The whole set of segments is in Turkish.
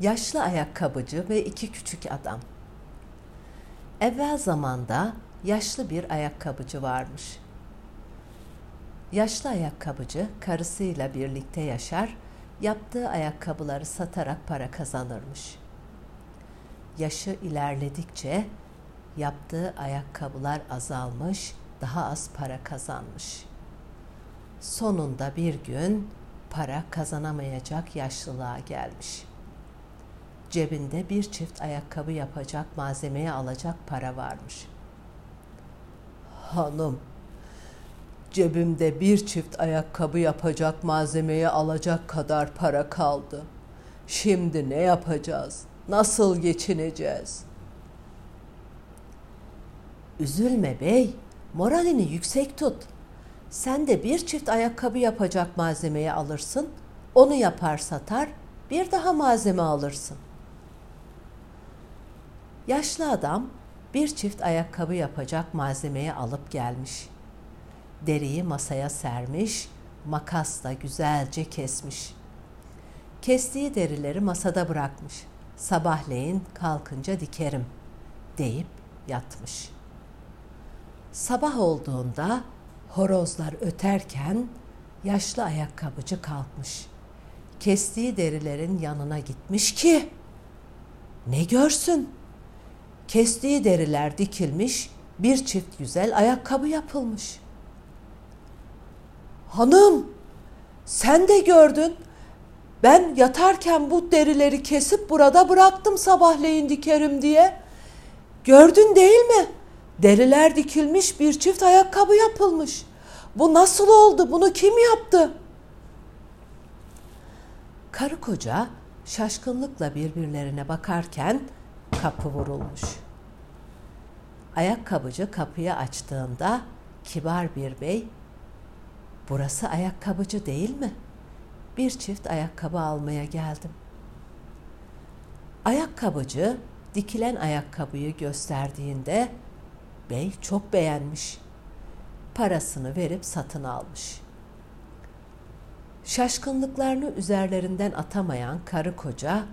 Yaşlı ayakkabıcı ve iki küçük adam. Evvel zamanda yaşlı bir ayakkabıcı varmış. Yaşlı ayakkabıcı karısıyla birlikte yaşar, yaptığı ayakkabıları satarak para kazanırmış. Yaşı ilerledikçe yaptığı ayakkabılar azalmış, daha az para kazanmış. Sonunda bir gün para kazanamayacak yaşlılığa gelmiş. Cebinde bir çift ayakkabı yapacak malzemeyi alacak para varmış. Hanım, cebimde bir çift ayakkabı yapacak malzemeyi alacak kadar para kaldı. Şimdi ne yapacağız? Nasıl geçineceğiz? Üzülme bey, moralini yüksek tut. Sen de bir çift ayakkabı yapacak malzemeyi alırsın, onu yapar satar, bir daha malzeme alırsın. Yaşlı adam bir çift ayakkabı yapacak malzemeyi alıp gelmiş. Deriyi masaya sermiş, makasla güzelce kesmiş. Kestiği derileri masada bırakmış. Sabahleyin kalkınca dikerim deyip yatmış. Sabah olduğunda horozlar öterken yaşlı ayakkabıcı kalkmış. Kestiği derilerin yanına gitmiş ki ne görsün? Kestiği deriler dikilmiş, bir çift güzel ayakkabı yapılmış. Hanım, sen de gördün. Ben yatarken bu derileri kesip burada bıraktım sabahleyin dikerim diye. Gördün değil mi? Deriler dikilmiş bir çift ayakkabı yapılmış. Bu nasıl oldu? Bunu kim yaptı? Karı koca şaşkınlıkla birbirlerine bakarken kapı vurulmuş. Ayakkabıcı kapıyı açtığında kibar bir bey, burası ayakkabıcı değil mi? Bir çift ayakkabı almaya geldim. Ayakkabıcı dikilen ayakkabıyı gösterdiğinde bey çok beğenmiş. Parasını verip satın almış. Şaşkınlıklarını üzerlerinden atamayan karı koca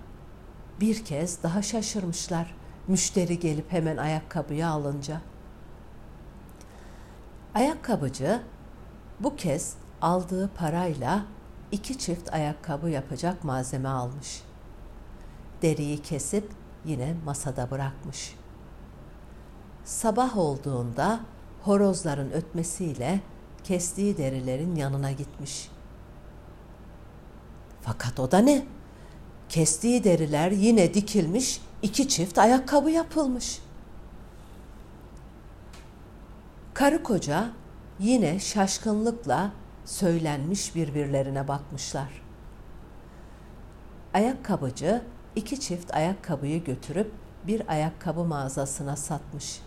bir kez daha şaşırmışlar müşteri gelip hemen ayakkabıyı alınca. Ayakkabıcı bu kez aldığı parayla iki çift ayakkabı yapacak malzeme almış. Deriyi kesip yine masada bırakmış. Sabah olduğunda horozların ötmesiyle kestiği derilerin yanına gitmiş. Fakat o da ne? Kestiği deriler yine dikilmiş, iki çift ayakkabı yapılmış. Karı koca yine şaşkınlıkla söylenmiş birbirlerine bakmışlar. Ayakkabıcı iki çift ayakkabıyı götürüp bir ayakkabı mağazasına satmış.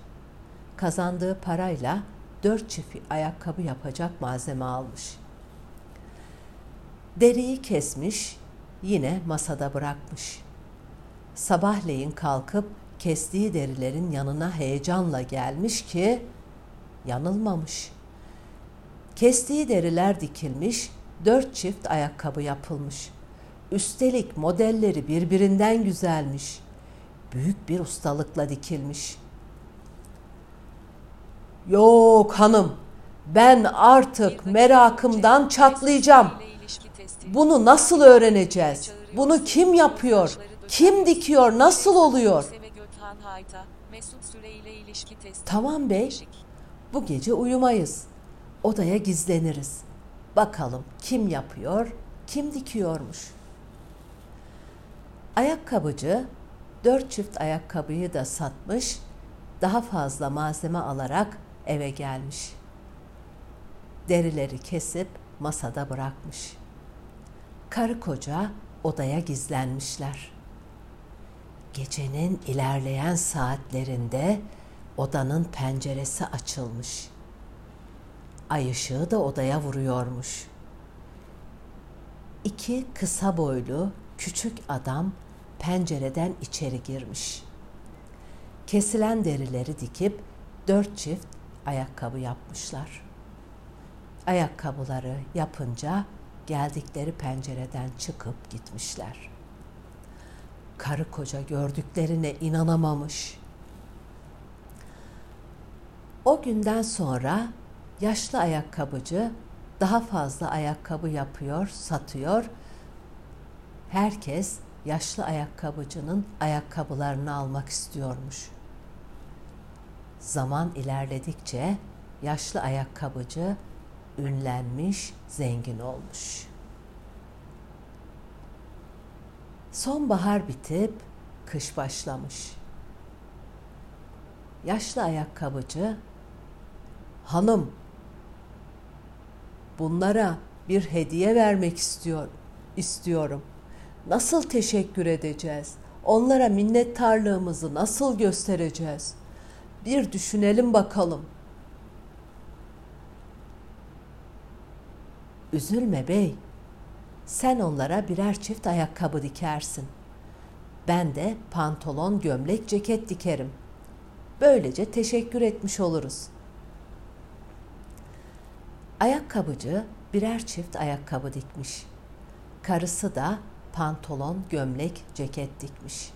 Kazandığı parayla dört çift ayakkabı yapacak malzeme almış. Deriyi kesmiş, yine masada bırakmış. Sabahleyin kalkıp kestiği derilerin yanına heyecanla gelmiş ki yanılmamış. Kestiği deriler dikilmiş, dört çift ayakkabı yapılmış. Üstelik modelleri birbirinden güzelmiş. Büyük bir ustalıkla dikilmiş. Yok hanım, ben artık merakımdan çatlayacağım. Bunu nasıl öğreneceğiz? Bunu kim yapıyor? Kim dikiyor? Nasıl oluyor? Tamam bey. Bu gece uyumayız. Odaya gizleniriz. Bakalım kim yapıyor, kim dikiyormuş. Ayakkabıcı dört çift ayakkabıyı da satmış, daha fazla malzeme alarak eve gelmiş. Derileri kesip masada bırakmış. Karı koca odaya gizlenmişler. Gecenin ilerleyen saatlerinde odanın penceresi açılmış. Ay ışığı da odaya vuruyormuş. İki kısa boylu küçük adam pencereden içeri girmiş. Kesilen derileri dikip dört çift ayakkabı yapmışlar. Ayakkabıları yapınca geldikleri pencereden çıkıp gitmişler. Karı koca gördüklerine inanamamış. O günden sonra yaşlı ayakkabıcı daha fazla ayakkabı yapıyor, satıyor. Herkes yaşlı ayakkabıcının ayakkabılarını almak istiyormuş. Zaman ilerledikçe yaşlı ayakkabıcı ünlenmiş, zengin olmuş. Sonbahar bitip kış başlamış. Yaşlı ayakkabıcı hanım bunlara bir hediye vermek istiyor istiyorum. Nasıl teşekkür edeceğiz? Onlara minnettarlığımızı nasıl göstereceğiz? Bir düşünelim bakalım. Üzülme bey. Sen onlara birer çift ayakkabı dikersin. Ben de pantolon, gömlek, ceket dikerim. Böylece teşekkür etmiş oluruz.'' Ayakkabıcı birer çift ayakkabı dikmiş. Karısı da pantolon, gömlek, ceket dikmiş.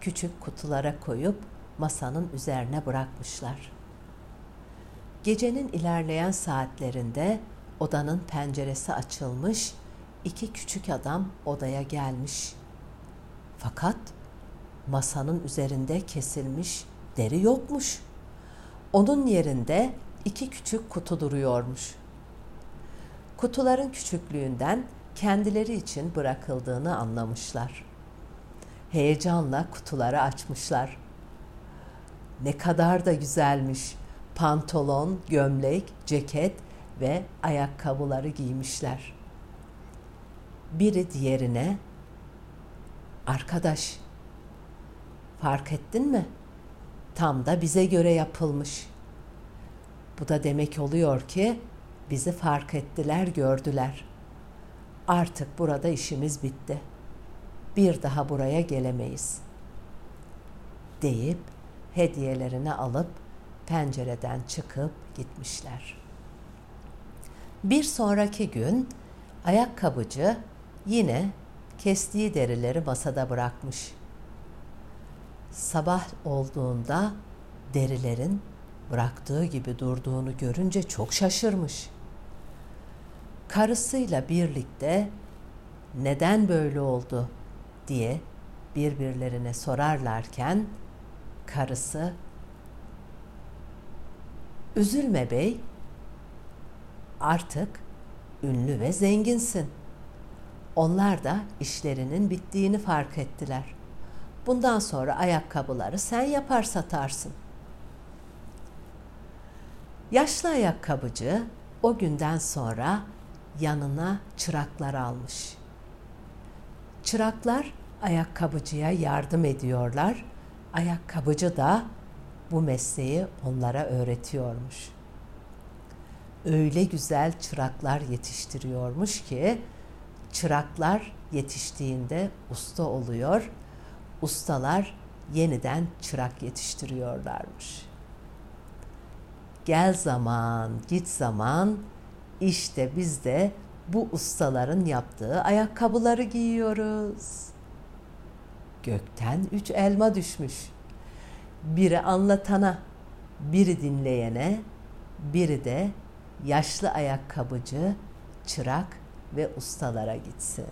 Küçük kutulara koyup masanın üzerine bırakmışlar. Gecenin ilerleyen saatlerinde odanın penceresi açılmış, iki küçük adam odaya gelmiş. Fakat masanın üzerinde kesilmiş deri yokmuş. Onun yerinde iki küçük kutu duruyormuş. Kutuların küçüklüğünden kendileri için bırakıldığını anlamışlar. Heyecanla kutuları açmışlar. Ne kadar da güzelmiş. Pantolon, gömlek, ceket ve ayakkabıları giymişler. Biri diğerine "Arkadaş, fark ettin mi? Tam da bize göre yapılmış. Bu da demek oluyor ki bizi fark ettiler, gördüler. Artık burada işimiz bitti. Bir daha buraya gelemeyiz." deyip hediyelerini alıp pencereden çıkıp gitmişler. Bir sonraki gün ayakkabıcı yine kestiği derileri masada bırakmış. Sabah olduğunda derilerin bıraktığı gibi durduğunu görünce çok şaşırmış. Karısıyla birlikte neden böyle oldu diye birbirlerine sorarlarken karısı Üzülme bey, artık ünlü ve zenginsin. Onlar da işlerinin bittiğini fark ettiler. Bundan sonra ayakkabıları sen yapar satarsın. Yaşlı ayakkabıcı o günden sonra yanına çıraklar almış. Çıraklar ayakkabıcıya yardım ediyorlar. Ayakkabıcı da bu mesleği onlara öğretiyormuş. Öyle güzel çıraklar yetiştiriyormuş ki çıraklar yetiştiğinde usta oluyor. Ustalar yeniden çırak yetiştiriyorlarmış. Gel zaman, git zaman işte biz de bu ustaların yaptığı ayakkabıları giyiyoruz. Gökten üç elma düşmüş. Biri anlatana, biri dinleyene, biri de yaşlı ayakkabıcı, çırak ve ustalara gitsin.